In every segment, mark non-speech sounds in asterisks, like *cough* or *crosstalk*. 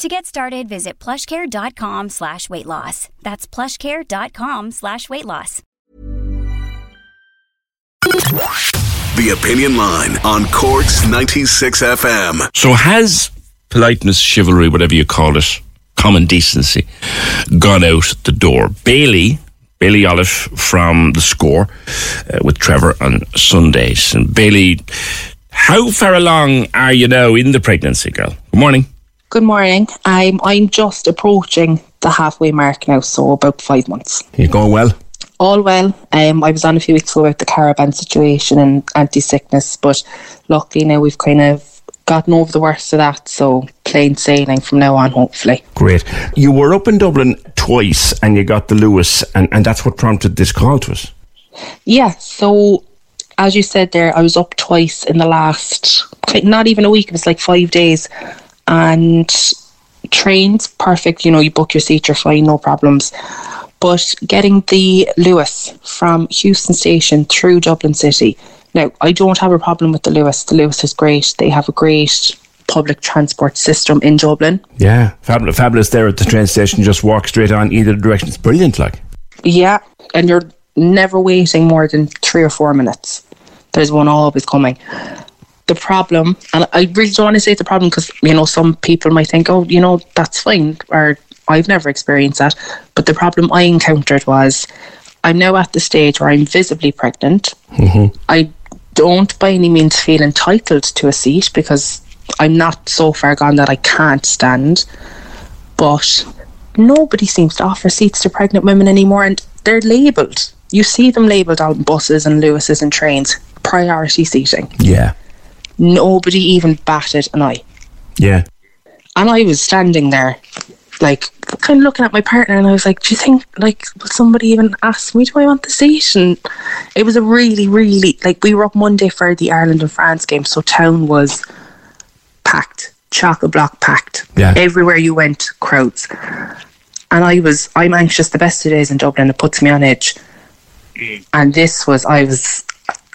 To get started, visit plushcare.com slash weight loss. That's plushcare.com slash weight loss. The Opinion Line on Cork's 96 FM. So has politeness, chivalry, whatever you call it, common decency, gone out the door? Bailey, Bailey Olive from the score uh, with Trevor on Sundays. And Bailey, how far along are you now in the pregnancy, girl? Good morning. Good morning. I'm I'm just approaching the halfway mark now, so about five months. You're going well? All well. Um, I was on a few weeks ago about the caravan situation and anti sickness, but luckily now we've kind of gotten over the worst of that. So plain sailing from now on, hopefully. Great. You were up in Dublin twice, and you got the Luas, and, and that's what prompted this call to us. Yeah. So as you said there, I was up twice in the last not even a week. It was like five days and trains perfect you know you book your seat you're fine no problems. But getting the Luas from Heuston Station through Dublin City. Now I don't have a problem with the Luas. The Luas is great. They have a great public transport system in Dublin. Yeah, fabulous, fabulous there at the train station. Just walk straight on either direction. It's brilliant, like. yeah and you're never waiting more than three or four minutes. There's one always coming the problem, and I really don't want to say it's a problem because you know some people might think, oh, you know, that's fine, or I've never experienced that. But the problem I encountered was I'm now at the stage where I'm visibly pregnant. Mm-hmm. I don't by any means feel entitled to a seat because I'm not so far gone that I can't stand. But nobody seems to offer seats to pregnant women anymore, and they're labelled. You see them labelled on buses and Luases and trains, priority seating. Yeah. Nobody even batted an eye. Yeah. And I was standing there, like, kind of looking at my partner, and I was like, Do you think, like, will somebody even ask me, Do I want the seat? And it was a really, really, like, we were up Monday for the Ireland and France game, so town was packed, chock a block packed. Yeah. Everywhere you went, crowds. And I was, I'm anxious the best of days in Dublin, it puts me on edge. Mm. And this was, I was,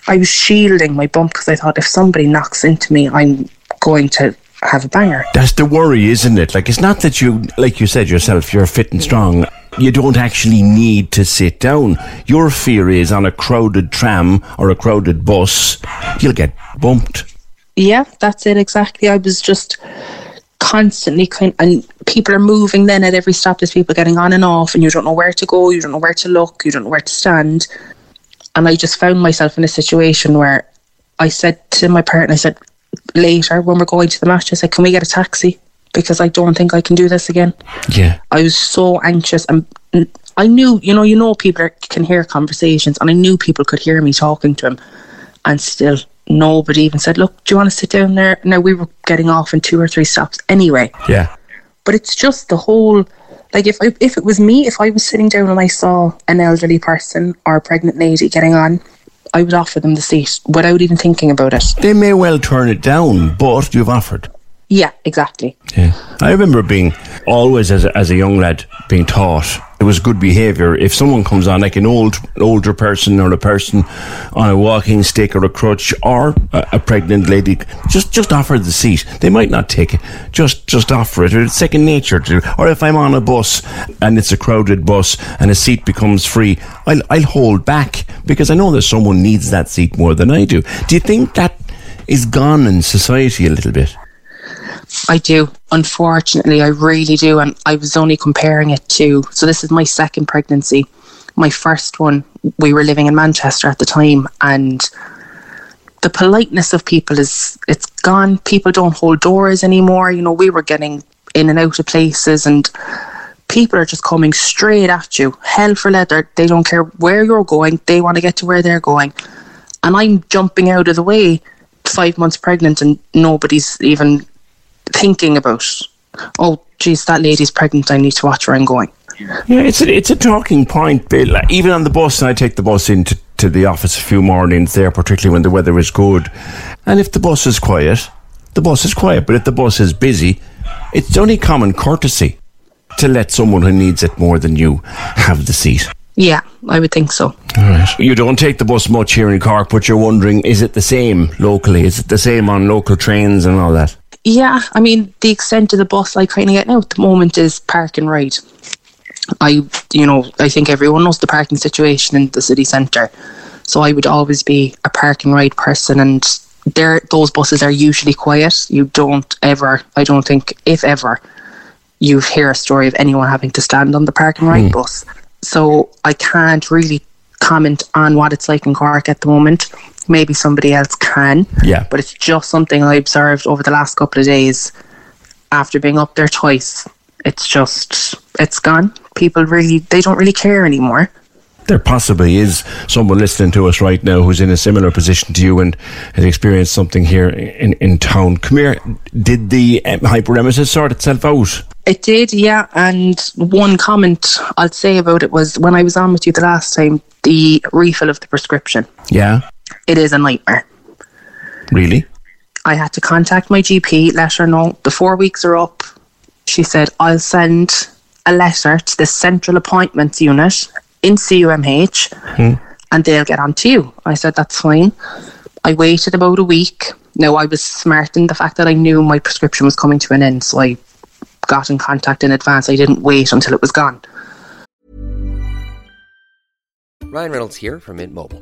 I was shielding my bump because I thought if somebody knocks into me, I'm going to have a banger. That's the worry, isn't it? Like, it's not that you, like you said yourself, you're fit and strong. You don't actually need to sit down. Your fear is on a crowded tram or a crowded bus, you'll get bumped. Yeah, that's it exactly. I was just constantly kind and people are moving then at every stop there's people getting on and off and you don't know where to go, you don't know where to look, you don't know where to stand. And I just found myself in a situation where I said to my partner, I said later when we're going to the match, I said, Can we get a taxi? Because I don't think I can do this again. Yeah. I was so anxious and I knew, you know, you know, people are, can hear conversations, and I knew people could hear me talking to him, and still nobody even said, "Look, do you want to sit down there?" Now we were getting off in two or three stops anyway, Yeah. but it's just the whole, like if I, if it was me, if I was sitting down and I saw an elderly person or a pregnant lady getting on, I would offer them the seat without even thinking about it. They may well turn it down, but you've offered. Yeah, exactly. Yeah. I remember being always as a, as a young lad being taught it was good behaviour. If someone comes on like an old older person or a person on a walking stick or a crutch or a, a pregnant lady just just offer the seat. They might not take it. Just just offer it. It's second nature to or if I'm on a bus and it's a crowded bus and a seat becomes free I'll, I'll hold back because I know that someone needs that seat more than I do. Do you think that is gone in society a little bit I do. Unfortunately, I really do. And I was only comparing it to, so this is my second pregnancy. my first one, we were living in Manchester at the time, and the politeness of people is it's gone. People don't hold doors anymore. You know, we were getting in and out of places, and people are just coming straight at you, hell for leather. They don't care where you're going. They want to get to where they're going, and I'm jumping out of the way, five months pregnant, and nobody's even thinking about. Oh, geez, that lady's pregnant. I need to watch where I'm going. Yeah, it's a, it's a talking point, Bill. Even on the bus, I take the bus into to the office a few mornings there, particularly when the weather is good. And if the bus is quiet, the bus is quiet. But if the bus is busy, it's only common courtesy to let someone who needs it more than you have the seat. Yeah, I would think so. All right. You don't take the bus much here in Cork, but you're wondering, is it the same locally? Is it the same on local trains and all that? Yeah, I mean, the extent of the bus I kind of get now at the moment is park and ride. I, you know, I think everyone knows the parking situation in the city centre. So I would always be a park and ride person, and there those buses are usually quiet. You don't ever, I don't think, if ever, you hear a story of anyone having to stand on the park and ride hmm. bus. So I can't really comment on what it's like in Cork at the moment. Maybe somebody else can. Yeah. But it's just something I observed over the last couple of days after being up there twice. It's just, it's gone. People really, they don't really care anymore. There possibly is someone listening to us right now who's in a similar position to you and has experienced something here in, in town. Come here. Did the um, hyperemesis sort itself out? It did, yeah. And one comment I'll say about it was when I was on with you the last time, the refill of the prescription. Yeah. It is a nightmare. Really? I had to contact my GP, let her know the four weeks are up. She said, I'll send a letter to the central appointments unit in CUMH hmm. and they'll get on to you. I said, that's fine. I waited about a week. Now, I was smart in the fact that I knew my prescription was coming to an end, so I got in contact in advance. I didn't wait until it was gone. Ryan Reynolds here from Mint Mobile.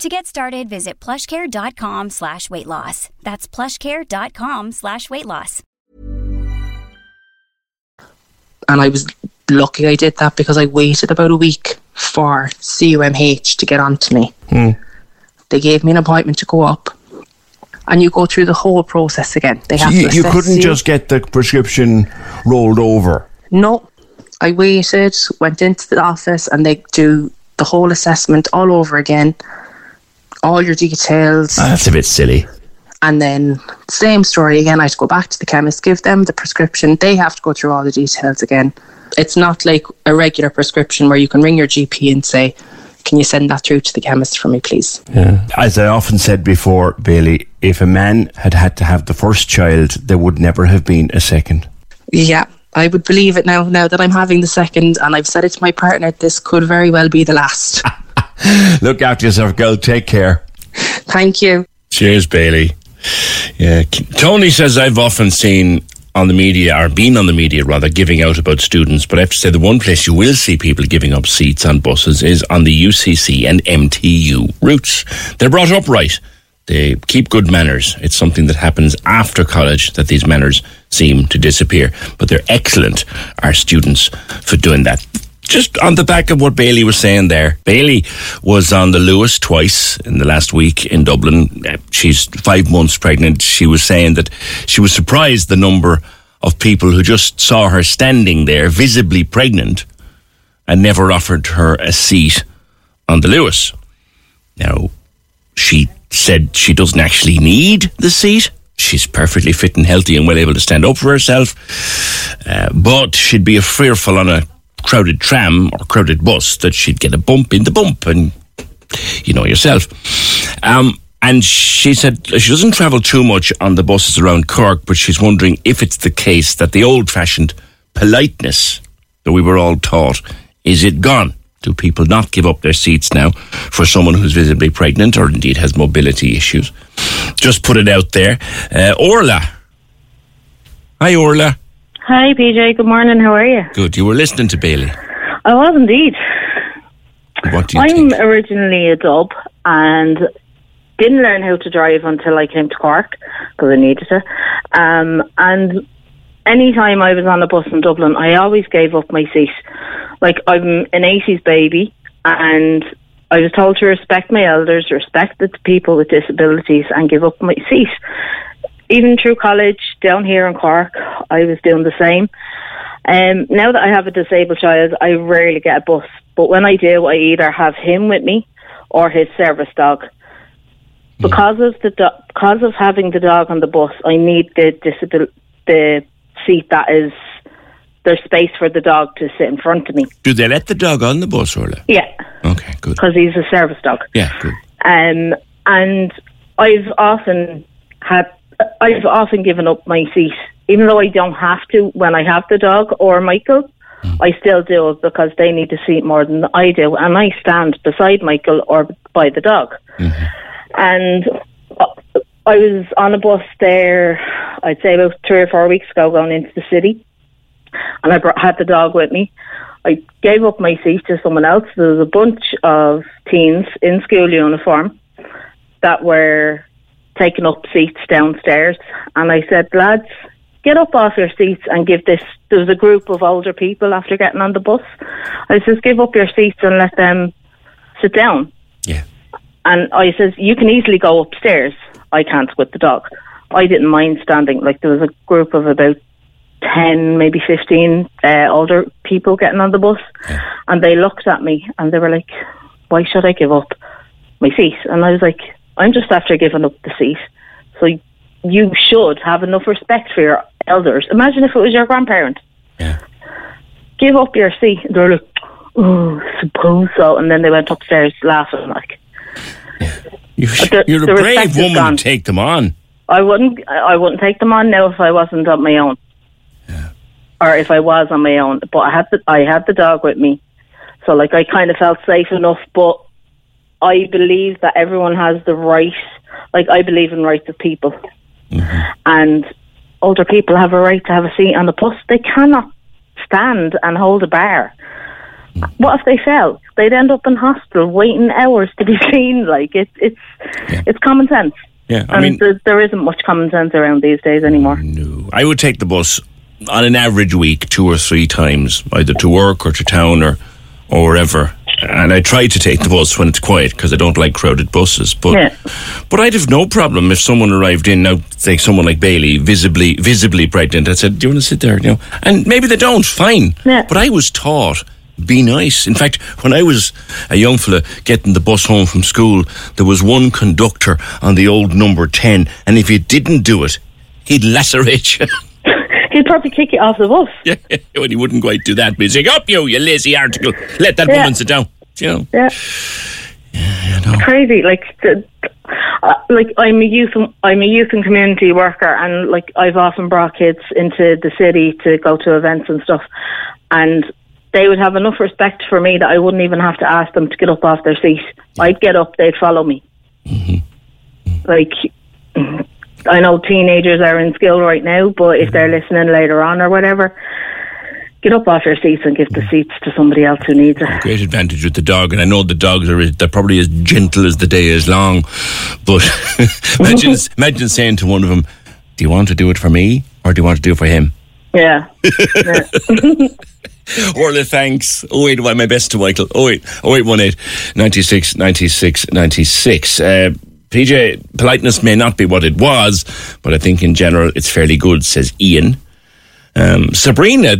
To get started, visit plushcare.com slash weight loss. That's plushcare.com slash weight loss. And I was lucky I did that because I waited about a week for CUMH to get on to me. Hmm. They gave me an appointment to go up. And you go through the whole process again. They have You, to you couldn't you. just get the prescription rolled over. No. I waited, went into the office, and they do the whole assessment all over again, all your details, Ah, That's a bit silly. and then same story again. I have to go back to the chemist, give them the prescription. They have to go through all the details again. It's not like a regular prescription where you can ring your GP and say, "Can you send that through to the chemist for me, please?" As I often said before, Bailey, if a man had had to have the first child, there would never have been a second. Yeah, I would believe it now. Now that I'm having the second, and I've said it to my partner, this could very well be the last. *laughs* *laughs* Look after yourself, girl. Take care. Thank you. Cheers, Bailey. Yeah, Tony says I've often seen on the media, or been on the media rather, giving out about students. But I have to say, the one place you will see people giving up seats on buses is on the UCC and MTU routes. They're brought up right. They keep good manners. It's something that happens after college that these manners seem to disappear. But they're excellent, our students, for doing that. Just on the back of what Bailey was saying there, Bailey was on the Luas twice in the last week in Dublin. Uh, She's five months pregnant. She was saying that she was surprised the number of people who just saw her standing there, visibly pregnant, and never offered her a seat on the Luas. Now, she said she doesn't actually need the seat, She's perfectly fit and healthy and well able to stand up for herself, uh, but she'd be a fearful on a crowded tram or crowded bus that she'd get a bump in the bump, and you know yourself. Um, and she said she doesn't travel too much on the buses around Cork, but she's wondering if it's the case that the old fashioned politeness that we were all taught is it gone? Do people not give up their seats now for someone who's visibly pregnant or indeed has mobility issues? Just put it out there. Uh, Orla. Hi, Orla. Hi, PJ. Good morning. How are you? Good. You were listening to Bailey. I was indeed. What do you I'm think? originally a dub and didn't learn how to drive until I came to Cork because I needed to. Um, and anytime I was on a bus in Dublin, I always gave up my seat. Like I'm an 80s baby and I was told to respect my elders, respect the people with disabilities and give up my seat. Even through college down here in Cork, I was doing the same. Um, now that I have a disabled child, I rarely get a bus. But when I do, I either have him with me or his service dog. Because of the do- because of having the dog on the bus, I need the disabil- the seat that is there's space for the dog to sit in front of me. Do they let the dog on the bus, Orla? Yeah, Okay, good. because he's a service dog. Yeah, good. Um, and I've often had, I've often given up my seat, even though I don't have to when I have the dog or Michael. I still do it because they need the seat more than I do, and I stand beside Michael or by the dog. And uh, I was on a bus there, I'd say about three or four weeks ago, going into the city, and I brought, had the dog with me. I gave up my seat to someone else. There was a bunch of teens in school uniform that were taking up seats downstairs, and I said, lads, get up off your seats and give this. There was a group of older people after getting on the bus. I says, give up your seats and let them sit down. Yeah. And I says, you can easily go upstairs. I can't with the dog. I didn't mind standing. Like there was a group of about 10, maybe 15 uh, older people getting on the bus. And they looked at me and they were like, why should I give up my seat? And I was like, I'm just after giving up the seat. So you should have enough respect for your elders. Imagine if it was your grandparent. Yeah. Give up your seat. And they're like, oh, suppose so. And then they went upstairs laughing like, You, the- you're a brave woman to take them on. I wouldn't. I wouldn't take them on now if I wasn't on my own, yeah. or if I was on my own. But I had the I had the dog with me, so like I kind of felt safe enough. But I believe that everyone has the right. Like I believe in rights of people, mm-hmm. and older people have a right to have a seat on the bus. They cannot stand and hold a bar. What if they fell? They'd end up in hospital waiting hours to be *laughs* seen. Like it's it's it's common sense. Yeah, I and mean, there, there isn't much common sense around these days anymore. No, I would take the bus on an average week two or three times, either to work or to town or or wherever. And I try to take the bus when it's quiet because I don't like crowded buses. But Yeah. but I'd have no problem if someone arrived in now, say someone like Bailey, visibly visibly pregnant. I said, "Do you want to sit there?" You know, and maybe they don't. Fine. Yeah. But I was taught. Be nice. In fact, when I was a young fella getting the bus home from school, there was one conductor on the old number 10, and if you didn't do it, he'd lacerate you. *laughs* He'd probably kick you off the bus. *laughs* Yeah, well, he wouldn't quite do that, but he'd say, Up you, you lazy article. Let that Yeah. woman sit down. You know? Yeah. yeah Crazy, like, the, uh, like I'm a youth, I'm a youth and community worker, and like I've often brought kids into the city to go to events and stuff, and they would have enough respect for me that I wouldn't even have to ask them to get up off their seat. I'd get up, they'd follow me. Like, I know teenagers are in school right now, but if they're listening later on or whatever, get up off your seats and give the seats to somebody else who needs it. Great advantage with the dog, and I know the dogs are they're probably as gentle as the day is long. But *laughs* imagine *laughs* imagine saying to one of them, "Do you want to do it for me, or do you want to do it for him?" Yeah. *laughs* Orla, thanks. Oh wait, my best to Michael. Oh wait, oh wait, one eight, 96, 96, 96. Uh, PJ, politeness may not be what it was, but I think in general it's fairly good, says Ian. Um, Sabrina,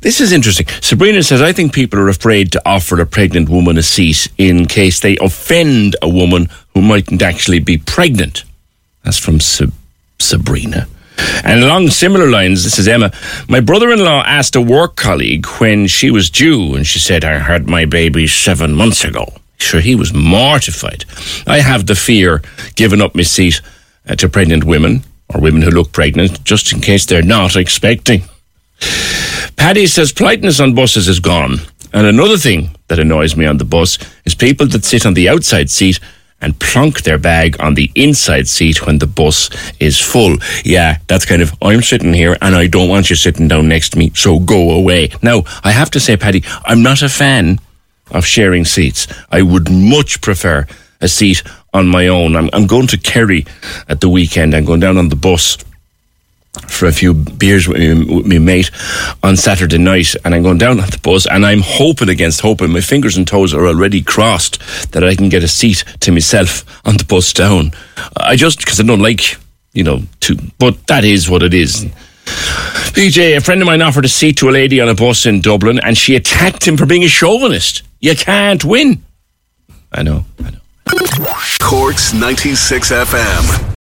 this is interesting. Sabrina says, I think people are afraid to offer a pregnant woman a seat in case they offend a woman who mightn't actually be pregnant. That's from Sabrina. Sabrina. And along similar lines, this is Emma. My brother in law asked a work colleague when she was due, and she said, I had my baby seven months ago. Sure, he was mortified. I have the fear giving up my seat uh, to pregnant women or women who look pregnant just in case they're not expecting. Paddy says politeness on buses is gone. And another thing that annoys me on the bus is people that sit on the outside seat and plonk their bag on the inside seat when the bus is full. Yeah, that's kind of, I'm sitting here and I don't want you sitting down next to me, so go away. Now, I have to say, Paddy, I'm not a fan of sharing seats. I would much prefer a seat on my own. I'm, I'm going to Kerry at the weekend. I'm going down on the bus for a few beers with me, with me mate on Saturday night, and I'm going down on the bus, and I'm hoping against hoping. My fingers and toes are already crossed that I can get a seat to myself on the bus down. I just because I don't like, you know, to. But that is what it is. PJ, a friend of mine offered a seat to a lady on a bus in Dublin, and she attacked him for being a chauvinist. You can't win. I know. I know. Cork's 96 FM.